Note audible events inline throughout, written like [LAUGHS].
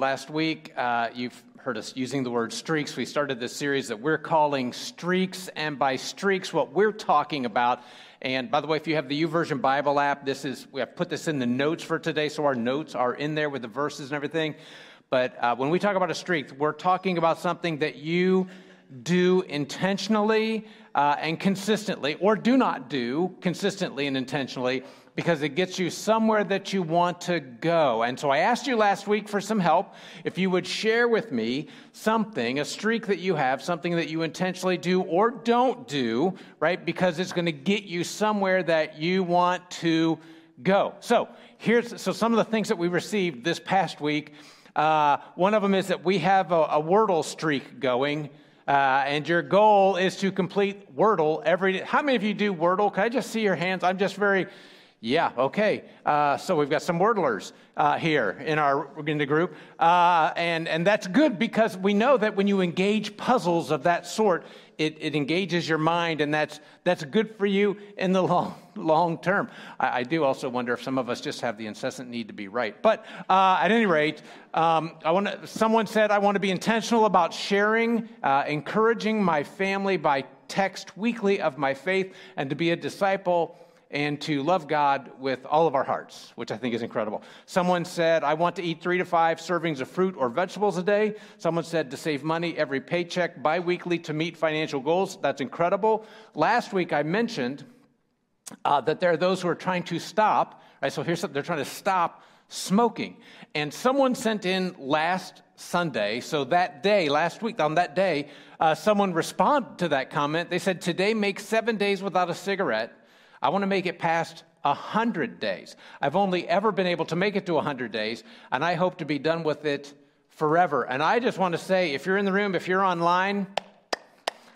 Last week, uh, you've heard us using the word streaks. We started this series that we're calling Streaks, and by streaks, what we're talking about. And by the way, if you have the YouVersion Bible app, this is we have put this in the notes for today, so our notes are in there with the verses and everything. But uh, when we talk about a streak, we're talking about something that you do intentionally uh, and consistently, or do not do consistently and intentionally because it gets you somewhere that you want to go. And so I asked you last week for some help. If you would share with me something, a streak that you have, something that you intentionally do or don't do, right? Because it's going to get you somewhere that you want to go. So here's so some of the things that we received this past week. Uh, one of them is that we have a, a Wordle streak going. Uh, and your goal is to complete Wordle every day. How many of you do Wordle? Can I just see your hands? I'm just very yeah, okay. Uh, so we've got some wordlers uh, here in our in the group, uh, and and that's good because we know that when you engage puzzles of that sort, it, it engages your mind, and that's that's good for you in the [LAUGHS] long long term. I, I do also wonder if some of us just have the incessant need to be right. But uh, at any rate, um, I want Someone said I want to be intentional about sharing, uh, encouraging my family by text weekly of my faith, and to be a disciple and to love God with all of our hearts, which I think is incredible. Someone said, I want to eat three to five servings of fruit or vegetables a day. Someone said to save money every paycheck biweekly to meet financial goals. That's incredible. Last week I mentioned uh, that there are those who are trying to stop, right? So here's something they're trying to stop smoking. And someone sent in last Sunday, so that day, last week, on that day, uh, someone responded to that comment. They said, Today make seven days without a cigarette I want to make it past 100 days. I've only ever been able to make it to 100 days, and I hope to be done with it forever. And I just want to say if you're in the room, if you're online,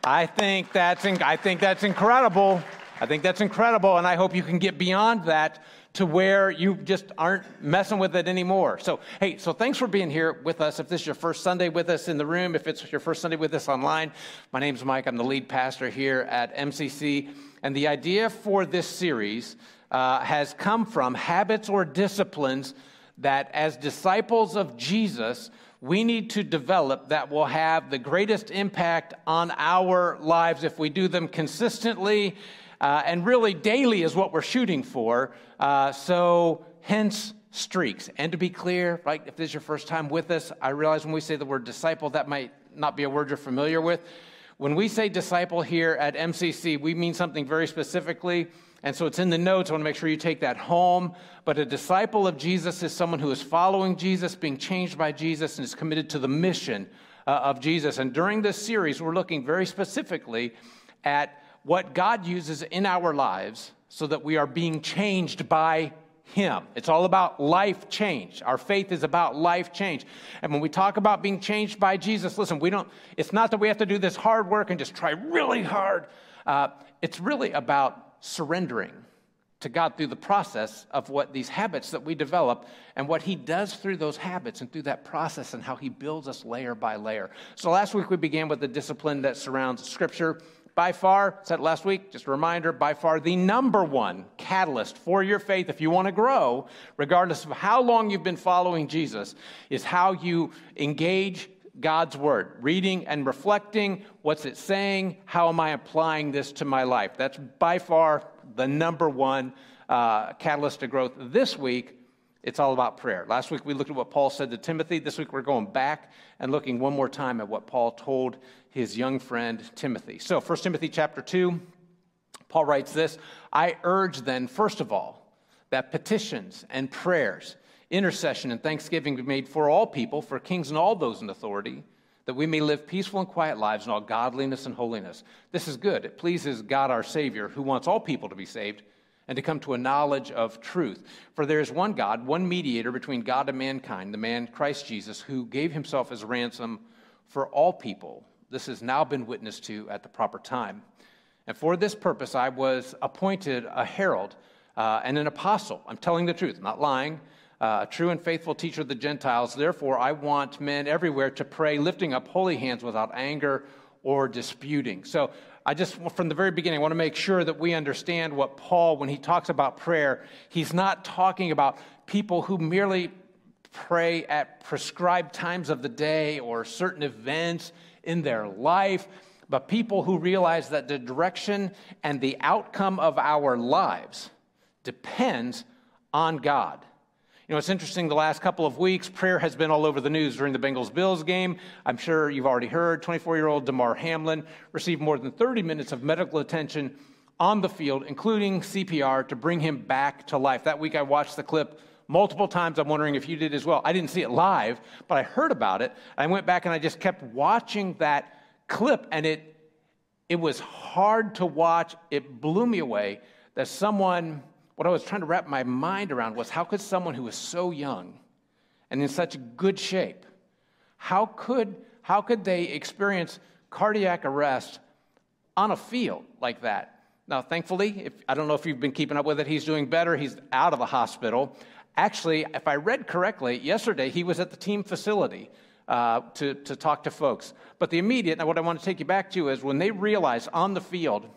I think that's, I think that's incredible. I think that's incredible, and I hope you can get beyond that to where you just aren't messing with it anymore. So, hey, so thanks for being here with us. If this is your first Sunday with us in the room, if it's your first Sunday with us online, my name's Mike. I'm the lead pastor here at MCC. And the idea for this series uh, has come from habits or disciplines that, as disciples of Jesus, we need to develop that will have the greatest impact on our lives if we do them consistently uh, and really daily is what we're shooting for. Uh, so, hence streaks. And to be clear, if this is your first time with us, I realize when we say the word disciple, that might not be a word you're familiar with. When we say disciple here at MCC, we mean something very specifically. And so it's in the notes. I want to make sure you take that home. But a disciple of Jesus is someone who is following Jesus, being changed by Jesus, and is committed to the mission uh, of Jesus. And during this series, we're looking very specifically at what God uses in our lives so that we are being changed by him. It's all about life change. Our faith is about life change. And when we talk about being changed by Jesus, listen, we don't, it's not that we have to do this hard work and just try really hard. Uh, it's really about surrendering to God through the process of what these habits that we develop and what He does through those habits and through that process and how He builds us layer by layer. So last week we began with the discipline that surrounds Scripture by far, said last week, just a reminder, by far the number one catalyst for your faith, if you want to grow, regardless of how long you've been following Jesus, is how you engage God's word, reading and reflecting. What's it saying? How am I applying this to my life? That's by far the number one uh, catalyst to growth. This week, it's all about prayer. Last week we looked at what Paul said to Timothy. This week we're going back and looking one more time at what Paul told his young friend Timothy. So, 1 Timothy chapter 2, Paul writes this I urge then, first of all, that petitions and prayers, intercession and thanksgiving be made for all people, for kings and all those in authority, that we may live peaceful and quiet lives in all godliness and holiness. This is good. It pleases God our Savior, who wants all people to be saved and to come to a knowledge of truth. For there is one God, one mediator between God and mankind, the man Christ Jesus, who gave himself as ransom for all people. This has now been witnessed to at the proper time. And for this purpose, I was appointed a herald uh, and an apostle. I'm telling the truth, I'm not lying. Uh, a true and faithful teacher of the Gentiles. Therefore, I want men everywhere to pray, lifting up holy hands without anger or disputing. So, I just, from the very beginning, want to make sure that we understand what Paul, when he talks about prayer, he's not talking about people who merely pray at prescribed times of the day or certain events in their life, but people who realize that the direction and the outcome of our lives depends on God. You know, it's interesting, the last couple of weeks, prayer has been all over the news during the Bengals Bills game. I'm sure you've already heard 24 year old Damar Hamlin received more than 30 minutes of medical attention on the field, including CPR, to bring him back to life. That week I watched the clip multiple times. I'm wondering if you did as well. I didn't see it live, but I heard about it. I went back and I just kept watching that clip, and it, it was hard to watch. It blew me away that someone what I was trying to wrap my mind around was how could someone who was so young and in such good shape, how could, how could they experience cardiac arrest on a field like that? Now, thankfully, if, I don't know if you've been keeping up with it, he's doing better. He's out of the hospital. Actually, if I read correctly, yesterday he was at the team facility uh, to, to talk to folks. But the immediate, and what I want to take you back to is when they realized on the field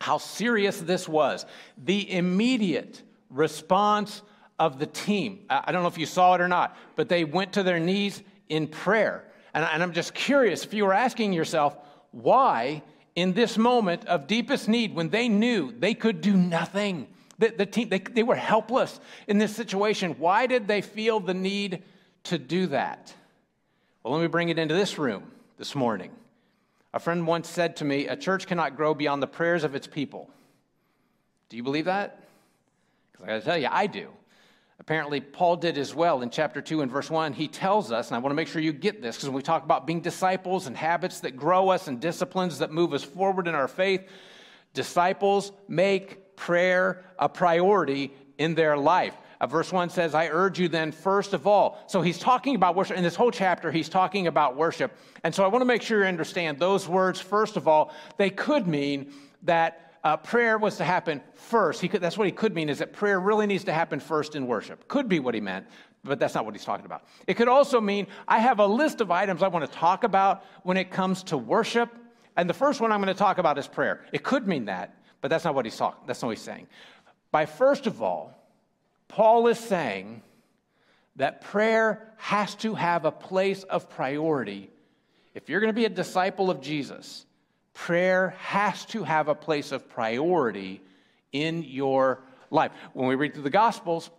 how serious this was. The immediate response of the team. I don't know if you saw it or not, but they went to their knees in prayer. And I'm just curious if you were asking yourself, why in this moment of deepest need, when they knew they could do nothing, the, the team, they, they were helpless in this situation, why did they feel the need to do that? Well, let me bring it into this room this morning. A friend once said to me, A church cannot grow beyond the prayers of its people. Do you believe that? Because I got to tell you, I do. Apparently, Paul did as well in chapter 2 and verse 1. He tells us, and I want to make sure you get this, because when we talk about being disciples and habits that grow us and disciplines that move us forward in our faith, disciples make prayer a priority in their life. Uh, verse 1 says, I urge you then, first of all. So he's talking about worship. In this whole chapter, he's talking about worship. And so I want to make sure you understand those words, first of all, they could mean that uh, prayer was to happen first. Could, that's what he could mean, is that prayer really needs to happen first in worship. Could be what he meant, but that's not what he's talking about. It could also mean I have a list of items I want to talk about when it comes to worship. And the first one I'm going to talk about is prayer. It could mean that, but that's not what he's talking. That's not what he's saying. By first of all, Paul is saying that prayer has to have a place of priority. If you're going to be a disciple of Jesus, prayer has to have a place of priority in your life. When we read through the Gospels,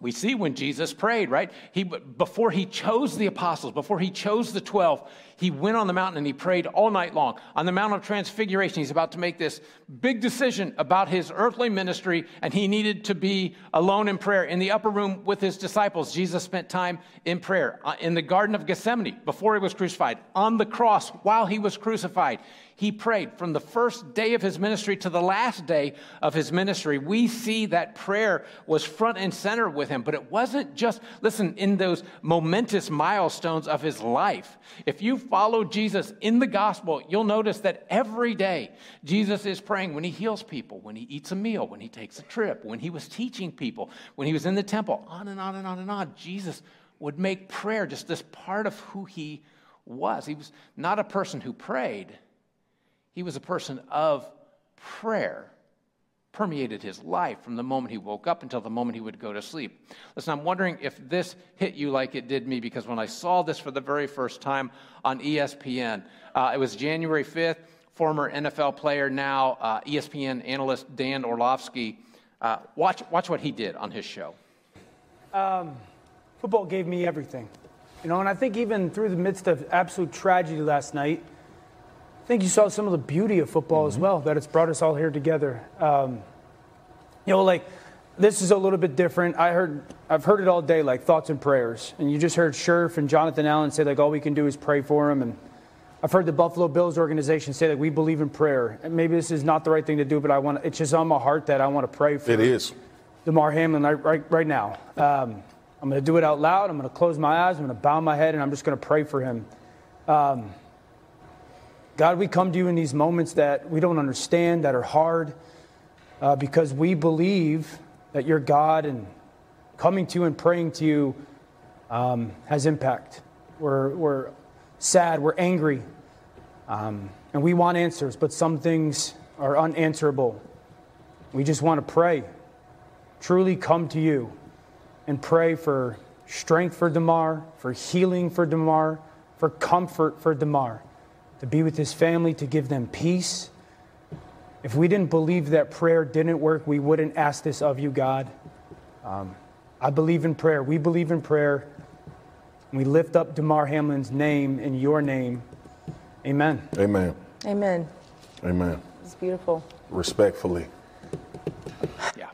we see when Jesus prayed, right? He, before he chose the apostles, before he chose the 12, he went on the mountain and he prayed all night long. On the Mount of Transfiguration, he's about to make this big decision about his earthly ministry, and he needed to be alone in prayer. In the upper room with his disciples, Jesus spent time in prayer. Uh, in the Garden of Gethsemane, before he was crucified, on the cross while he was crucified, he prayed from the first day of his ministry to the last day of his ministry. We see that prayer was front and center with him, but it wasn't just, listen, in those momentous milestones of his life. If you follow Jesus in the gospel, you'll notice that every day Jesus is praying when he heals people, when he eats a meal, when he takes a trip, when he was teaching people, when he was in the temple, on and on and on and on. Jesus would make prayer just this part of who he was. He was not a person who prayed he was a person of prayer, permeated his life from the moment he woke up until the moment he would go to sleep. Listen, I'm wondering if this hit you like it did me because when I saw this for the very first time on ESPN, uh, it was January 5th. Former NFL player, now uh, ESPN analyst Dan Orlovsky. Uh, watch, watch what he did on his show. Um, football gave me everything. You know, and I think even through the midst of absolute tragedy last night, I think you saw some of the beauty of football mm-hmm. as well, that it's brought us all here together. Um, you know, like this is a little bit different. I heard, I've heard it all day, like thoughts and prayers. And you just heard Scherf and Jonathan Allen say, like, all we can do is pray for him. And I've heard the Buffalo Bills organization say that we believe in prayer. And maybe this is not the right thing to do, but I want it's just on my heart that I want to pray for. him. It is. Damar Hamlin right, right, right now. Um, I'm going to do it out loud. I'm going to close my eyes. I'm going to bow my head, and I'm just going to pray for him. Um, God, we come to you in these moments that we don't understand, that are hard, uh, because we believe that you're God and coming to you and praying to you um, has impact. We're, we're sad, we're angry, um, and we want answers, but some things are unanswerable. We just want to pray, truly come to you and pray for strength for Damar, for healing for Damar, for comfort for Damar, to be with his family, to give them peace. If we didn't believe that prayer didn't work, we wouldn't ask this of you, God. Um, I believe in prayer. We believe in prayer. We lift up Damar Hamlin's name in your name. Amen. Amen. Amen. Amen. It's beautiful. Respectfully. Yeah.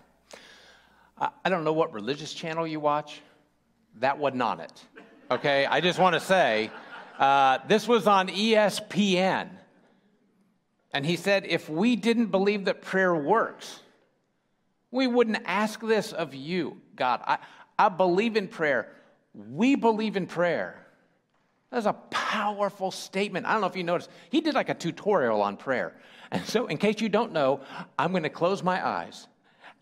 I, I don't know what religious channel you watch. That wasn't on it. Okay? I just want to say uh, this was on ESPN. And he said, if we didn't believe that prayer works, we wouldn't ask this of you, God. I, I believe in prayer. We believe in prayer. That's a powerful statement. I don't know if you noticed, he did like a tutorial on prayer. And so, in case you don't know, I'm going to close my eyes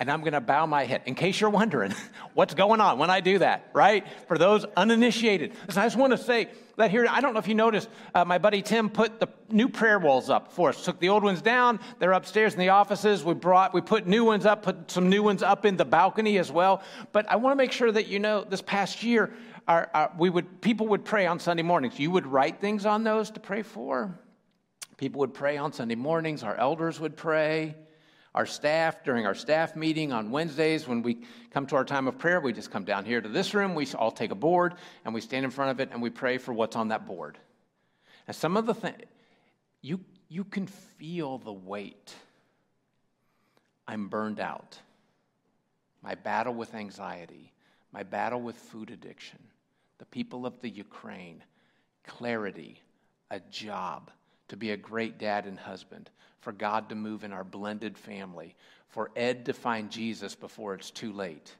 and I'm going to bow my head in case you're wondering [LAUGHS] what's going on when I do that, right? For those uninitiated. I just want to say that here, I don't know if you noticed, uh, my buddy Tim put the new prayer walls up for us. Took the old ones down. They're upstairs in the offices. We brought, we put new ones up, put some new ones up in the balcony as well. But I want to make sure that you know this past year, our, our, we would, people would pray on Sunday mornings. You would write things on those to pray for. People would pray on Sunday mornings. Our elders would pray. Our staff, during our staff meeting on Wednesdays, when we come to our time of prayer, we just come down here to this room. We all take a board and we stand in front of it and we pray for what's on that board. And some of the things, you, you can feel the weight. I'm burned out. My battle with anxiety, my battle with food addiction, the people of the Ukraine, clarity, a job, to be a great dad and husband, for God to move in our blended family, for Ed to find Jesus before it's too late.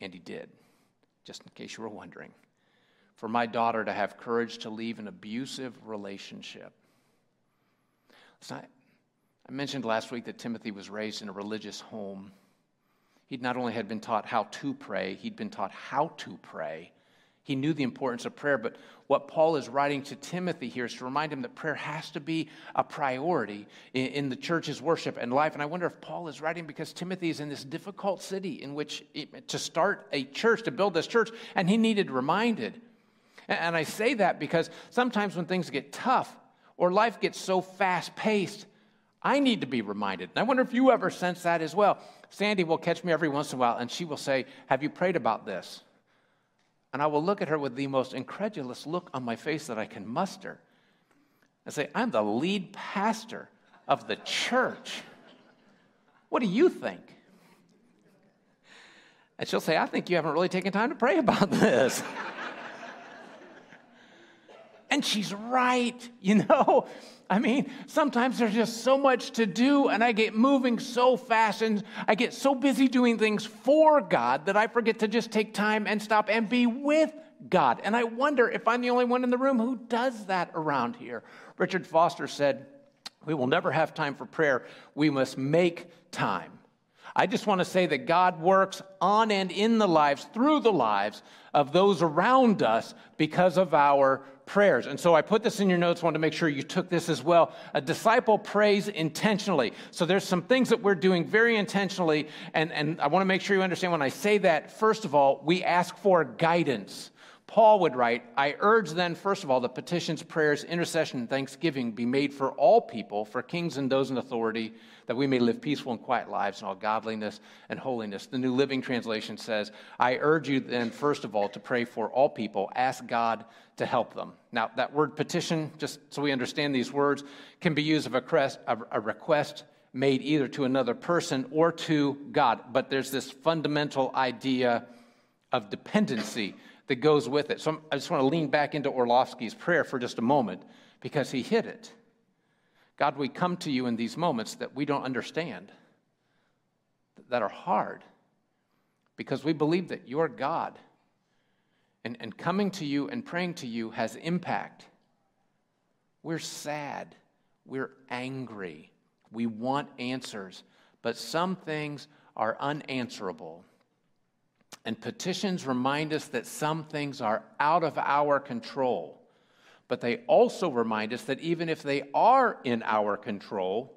And he did, just in case you were wondering. For my daughter to have courage to leave an abusive relationship. I, I mentioned last week that Timothy was raised in a religious home. He'd not only had been taught how to pray, he'd been taught how to pray he knew the importance of prayer, but what Paul is writing to Timothy here is to remind him that prayer has to be a priority in, in, the church's worship and life. And I wonder if Paul is writing because Timothy is in this difficult city in which it, to start a church, to build this church, and he needed reminded. And, and I say that because sometimes when things get tough or life gets so fast paced, I need to be reminded. And I wonder if you ever sense that as well. Sandy will catch me every once in a while and she will say, Have you prayed about this? And I will look at her with the most incredulous look on my face that I can muster and say, I'm the lead pastor of the church. What do you think? And she'll say, I think you haven't really taken time to pray about [LAUGHS] this. and she's right, you know? I mean, sometimes there's just so much to do, and I get moving so fast, and I get so busy doing things for God that I forget to just take time and stop and be with God. And I wonder if I'm the only one in the room who does that around here. Richard Foster said, We will never have time for prayer, we must make time. I just want to say that God works on and in the lives, through the lives of those around us because of our prayers. And so I put this in your notes, wanted to make sure you took this as well. A disciple prays intentionally. So there's some things that we're doing very intentionally. And, and I want to make sure you understand when I say that, first of all, we ask for guidance. Paul would write, I urge then, first of all, that petitions, prayers, intercession, and thanksgiving be made for all people, for kings and those in authority, that we may live peaceful and quiet lives in all godliness and holiness. The New Living Translation says, I urge you then, first of all, to pray for all people. Ask God to help them. Now, that word petition, just so we understand these words, can be used of a request, a request made either to another person or to God. But there's this fundamental idea of dependency that goes with it. So I just want to lean back into Orlovsky's prayer for just a moment because he hit it. God, we come to you in these moments that we don't understand, that are hard, because we believe that you're God. And, and coming to you and praying to you has impact. We're sad. We're angry. We want answers. But some things are unanswerable. And petitions remind us that some things are out of our control. But they also remind us that even if they are in our control,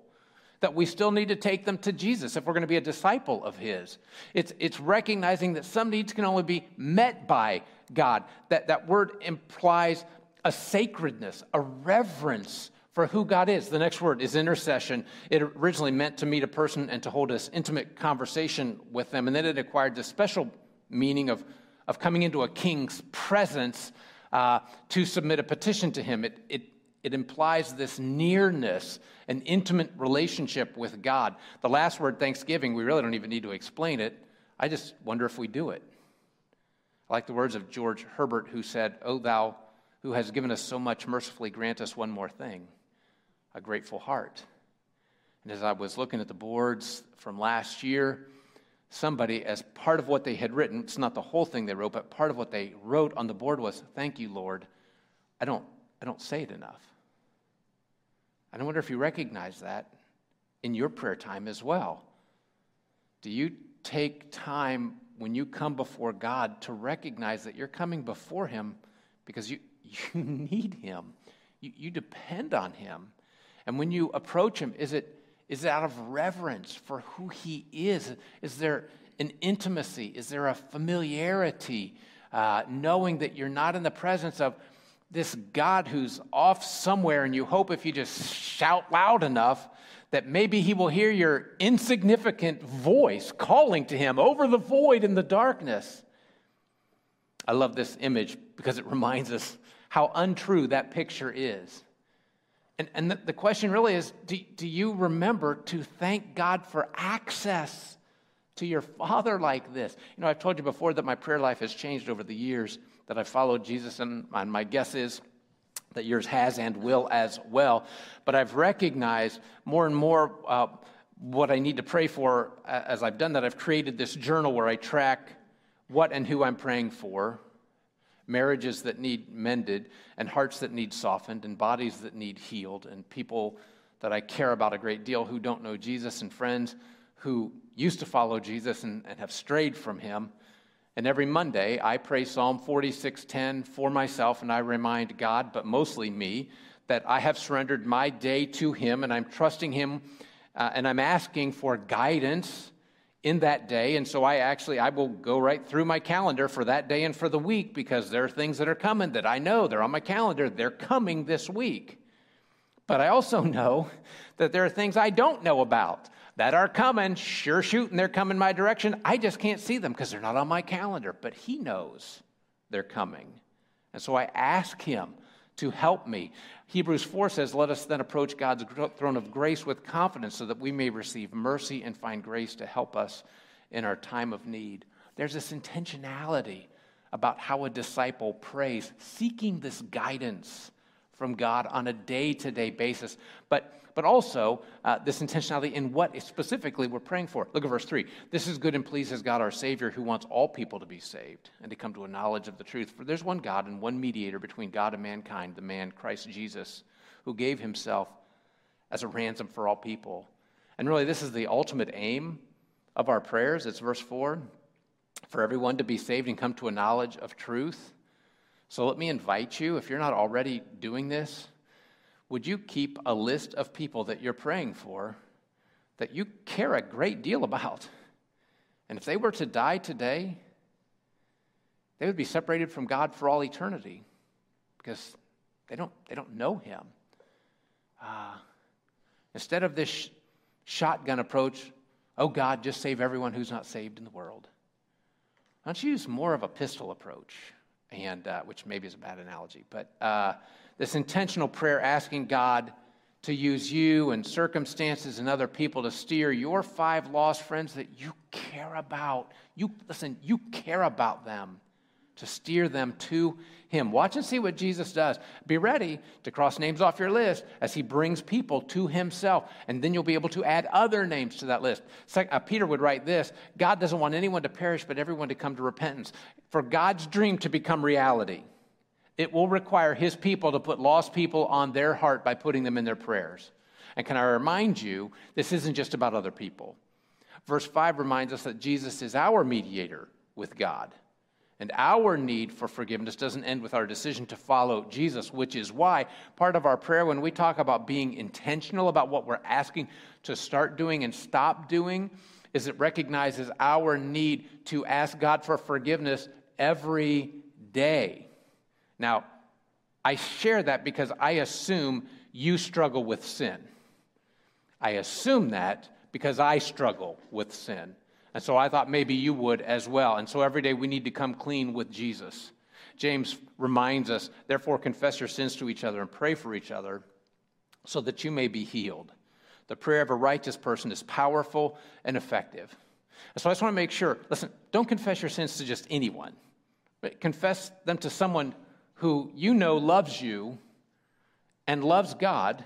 that we still need to take them to Jesus if we're going to be a disciple of His. It's, it's recognizing that some needs can only be met by God. That, that word implies a sacredness, a reverence for who God is. The next word is intercession. It originally meant to meet a person and to hold this intimate conversation with them, and then it acquired this special meaning of, of coming into a king's presence uh, to submit a petition to him. It, it, it implies this nearness, an intimate relationship with God. The last word, thanksgiving, we really don't even need to explain it. I just wonder if we do it. I like the words of George Herbert, who said, O thou who has given us so much, mercifully grant us one more thing a grateful heart. And as I was looking at the boards from last year, somebody, as part of what they had written, it's not the whole thing they wrote, but part of what they wrote on the board was, Thank you, Lord. I don't, I don't say it enough. And I wonder if you recognize that in your prayer time as well. Do you take time when you come before God to recognize that you're coming before Him because you, [LAUGHS] you need Him? You, you depend on Him. And when you approach Him, is it, is it out of reverence for who He is? Is there an intimacy? Is there a familiarity? Uh, knowing that you're not in the presence of this God who's off somewhere, and you hope if you just shout loud enough that maybe he will hear your insignificant voice calling to him over the void in the darkness. I love this image because it [LAUGHS] reminds us how untrue that picture is. And, and the, the question really is do, do you remember to thank God for access to your Father like this? You know, I've told you before that my prayer life has changed over the years that I've followed Jesus, and, and my guess is that yours has and will as well. But I've recognized more and more uh, what I need to pray for as I've done that. I've created this journal where I track what and who I'm praying for marriages that need mended, and hearts that need softened, and bodies that need healed, and people that I care about a great deal who don't know Jesus, and friends who used to follow Jesus and, and have strayed from him. And every Monday, I pray Psalm 46:10 for myself, and I remind God, but mostly me, that I have surrendered my day to Him, and I'm trusting Him, uh, and I'm asking for guidance in that day. And so I actually I will go right through my calendar for that day and for the week because there are things that are coming that I know they're on my calendar. They're coming this week. But I also [LAUGHS] know that there are things I don't know about that are coming, sure shooting, they're coming my direction. I just can't see them because they're not on my calendar, but He knows they're coming. And so I ask Him to help me. Hebrews 4 says, Let us then approach God's throne of grace with confidence so that we may receive mercy and find grace to help us in our time of need. There's this intentionality about how a disciple prays, seeking this guidance from God on a day to day basis. But but also uh, this intentionality in what specifically we're praying for. Look at verse 3. This is good and pleases God our Savior, who wants all people to be saved and to come to a knowledge of the truth. For there's one God and one mediator between God and mankind, the man Christ Jesus, who gave himself as a ransom for all people. And really, this is the ultimate aim of our prayers. It's verse 4 for everyone to be saved and come to a knowledge of truth. So let me invite you, if you're not already doing this, would you keep a list of people that you're praying for that you care a great deal about? And if they were to die today, they would be separated from God for all eternity because they don't, they don't know Him. Uh, instead of this sh- shotgun approach, oh God, just save everyone who's not saved in the world. Why don't you use more of a pistol approach? And uh, which maybe is a bad analogy, but uh, this intentional prayer asking God to use you and circumstances and other people to steer your five lost friends that you care about. You listen, you care about them to steer them to him. Watch and see what Jesus does. Be ready to cross names off your list as he brings people to himself, and then you'll be able to add other names to that list. Uh, Peter would write this God doesn't want anyone to perish, but everyone to come to repentance. For God's dream to become reality, it will require his people to put lost people on their heart by putting them in their prayers. And can I remind you, this isn't just about other people. Verse 5 reminds us that Jesus is our mediator with God. And our need for forgiveness doesn't end with our decision to follow Jesus, which is why part of our prayer, when we talk about being intentional about what we're asking to start doing and stop doing, is it recognizes our need to ask God for forgiveness every day. Now, I share that because I assume you struggle with sin. I assume that because I struggle with sin. And so I thought maybe you would as well. And so every day we need to come clean with Jesus. James reminds us, therefore, confess your sins to each other and pray for each other so that you may be healed. The prayer of a righteous person is powerful and effective. And so I just want to make sure listen, don't confess your sins to just anyone, but confess them to someone who you know loves you and loves God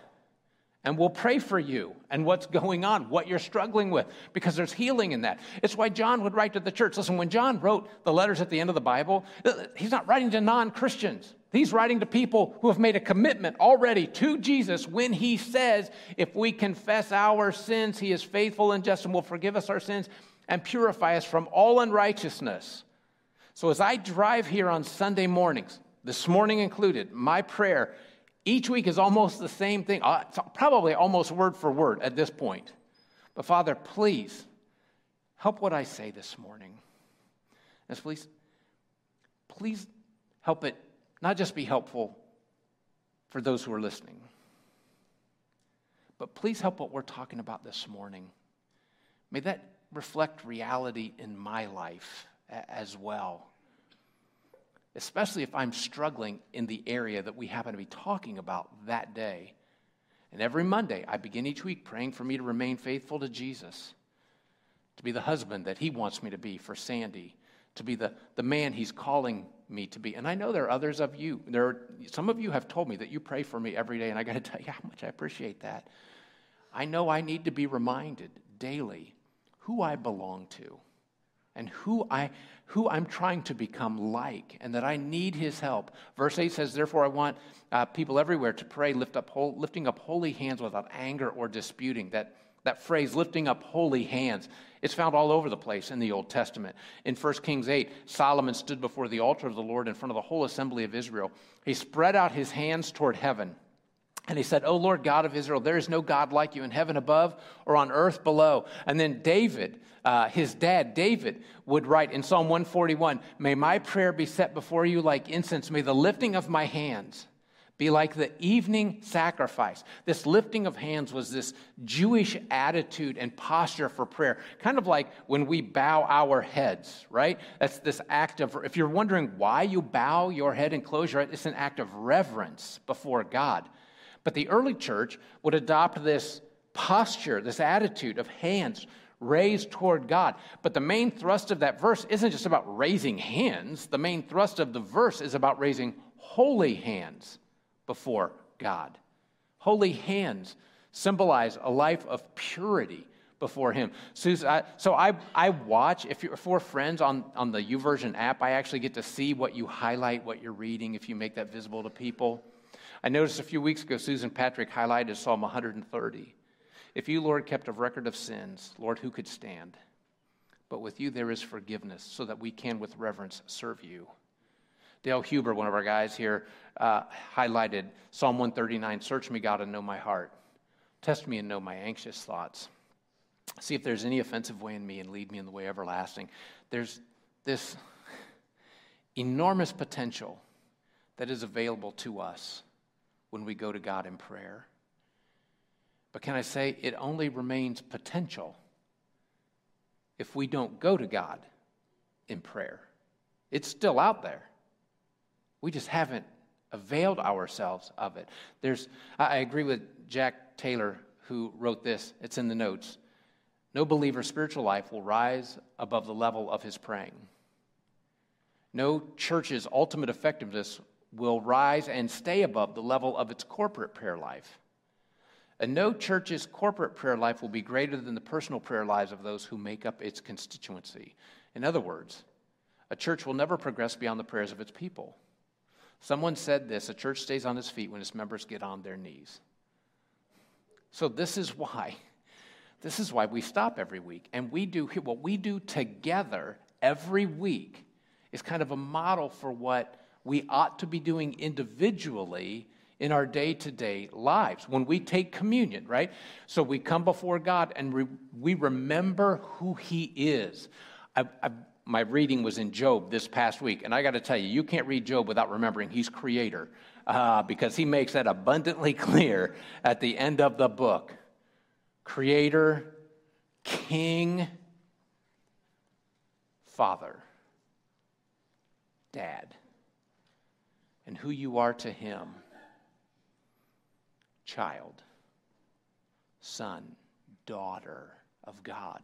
and we'll pray for you and what's going on, what you're struggling with, because there's healing in that. It's why John would write to the church. Listen, when John wrote the letters at the end of the Bible, uh, he's not writing to non Christians. He's writing to people who have made a commitment already to Jesus when he says, if we confess our sins, he is faithful and just and will forgive us our sins and purify us from all unrighteousness. So as I drive here on Sunday mornings, this morning included, my prayer each week is almost the same thing, uh, probably almost word for word at this point. But Father, please help what I say this morning. Yes, please, please help it not just be helpful for those who are listening, but please help what we're talking about this morning. May that reflect reality in my life as well especially if I'm struggling in the area that we happen to be talking about that day. And every Monday, I begin each week praying for me to remain faithful to Jesus, to be the husband that he wants me to be for Sandy, to be the, the man he's calling me to be. And I know there are others of you. There are, some of you have told me that you pray for me every day, and I got to [LAUGHS] tell you how much I appreciate that. I know I need to be reminded daily who I belong to and who I who I'm trying to become like, and that I need his help. Verse 8 says, Therefore, I want uh, people everywhere to pray, lift up, lifting up holy hands without anger or disputing. That, that phrase, lifting up holy hands, it's found all over the place in the Old Testament. In 1 Kings 8, Solomon stood before the altar of the Lord in front of the whole assembly of Israel. He spread out his hands toward heaven. And he said, O Lord God of Israel, there is no God like you in heaven above or on earth below. And then David, uh, his dad, David, would write in Psalm 141 May my prayer be set before you like incense. May the lifting of my hands be like the evening sacrifice. This lifting of hands was this Jewish attitude and posture for prayer, kind of like when we bow our heads, right? That's this act of, if you're wondering why you bow your head and close your eyes, it's an act of reverence before God. But the early church would adopt this posture, this attitude of hands raised toward God. But the main thrust of that verse isn't just about raising hands, the main thrust of the verse is about raising holy hands before God. Holy hands symbolize a life of purity before Him. So, so I, I watch, if you're for friends on, on the YouVersion app, I actually get to see what you highlight, what you're reading, if you make that visible to people. I noticed a few weeks ago, Susan Patrick highlighted Psalm 130. If you, Lord, kept a record of sins, Lord, who could stand? But with you there is forgiveness, so that we can with reverence serve you. Dale Huber, one of our guys here, uh, highlighted Psalm 139 Search me, God, and know my heart. Test me and know my anxious thoughts. See if there's any offensive way in me and lead me in the way everlasting. There's this [LAUGHS] enormous potential that is available to us when we go to God in prayer. But can I say it only remains potential if we don't go to God in prayer? It's still out there. We just haven't availed ourselves of it. There's, I agree with Jack Taylor, who wrote this, it's in the notes. No believer's spiritual life will rise above the level of his praying. No church's ultimate effectiveness will rise and stay above the level of its corporate prayer life. And no church's corporate prayer life will be greater than the personal prayer lives of those who make up its constituency. In other words, a church will never progress beyond the prayers of its people. Someone said this a church stays on its feet when its members get on their knees. So, this is why. This is why we stop every week. And we do what we do together every week is kind of a model for what we ought to be doing individually in our day to day lives when we take communion, right? So we come before God and re- we remember who He is. I, I, my reading was in Job this past week. And I got to tell you, you can't read Job without remembering he's creator uh, because he makes that abundantly [LAUGHS] clear at the end of the book. Creator, king, father, dad, and who you are to him child, son, daughter of God.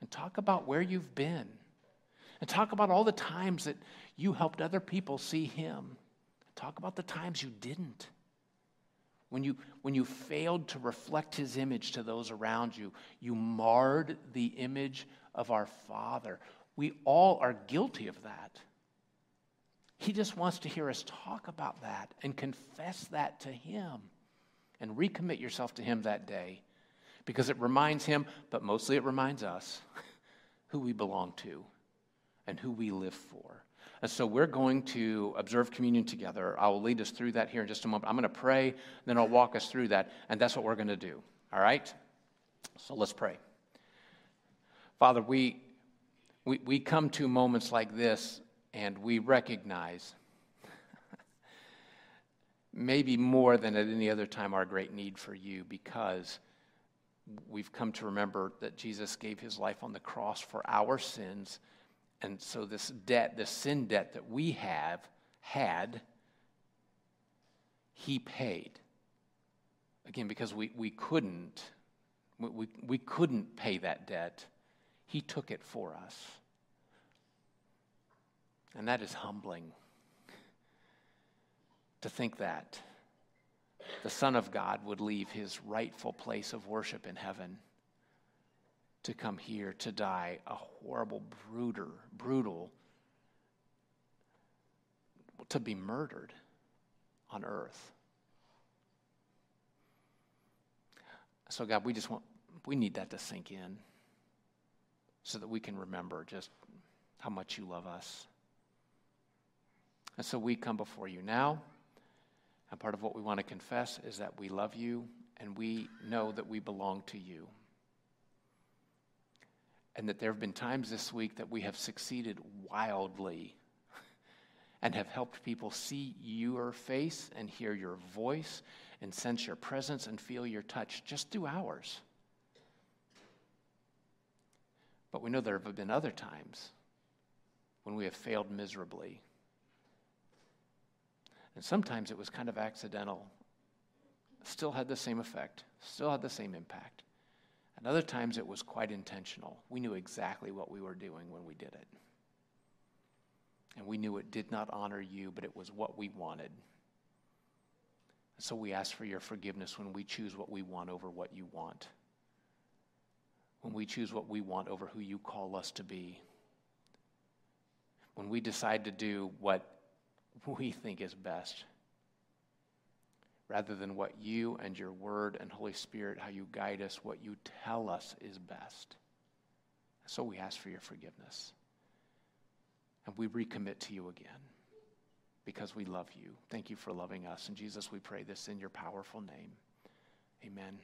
And talk about where you've been. And talk about all the times that you helped other people see him. Talk about the times you didn't. When you, when you failed to reflect his image to those around you, you marred the image of our Father. We all are guilty of that. He just wants to hear us talk about that and confess that to him and recommit yourself to him that day because it reminds him, but mostly it reminds us, [LAUGHS] who we belong to and who we live for. And so we're going to observe communion together. I will lead us through that here in just a moment. I'm going to pray, then I'll walk us through that, and that's what we're going to do. All right? So let's pray. Father, we, we, we come to moments like this and we recognize, maybe more than at any other time, our great need for you because we've come to remember that Jesus gave his life on the cross for our sins and so, this debt, this sin debt that we have had, he paid. Again, because we, we couldn't, we, we couldn't pay that debt. He took it for us. And that is humbling to think that the Son of God would leave his rightful place of worship in heaven to come here to die a horrible, brutal, brutal, to be murdered on earth. So, God, we just want, we need that to sink in so that we can remember just how much you love us. And so we come before you now. And part of what we want to confess is that we love you and we know that we belong to you and that there have been times this week that we have succeeded wildly [LAUGHS] and have helped people see your face and hear your voice and sense your presence and feel your touch just through ours. But we know there have been other times when we have failed miserably. And sometimes it was kind of accidental, still had the same effect, still had the same impact. And other times it was quite intentional. We knew exactly what we were doing when we did it. And we knew it did not honor you, but it was what we wanted. So we ask for your forgiveness when we choose what we want over what you want. When we choose what we want over who you call us to be. When we decide to do what we think is best rather than what you and your word and Holy Spirit, how you guide us, what you tell us is best. So we ask for your forgiveness. And we recommit to you again because we love you. Thank you for loving us. And Jesus, we pray this in your powerful name. Amen.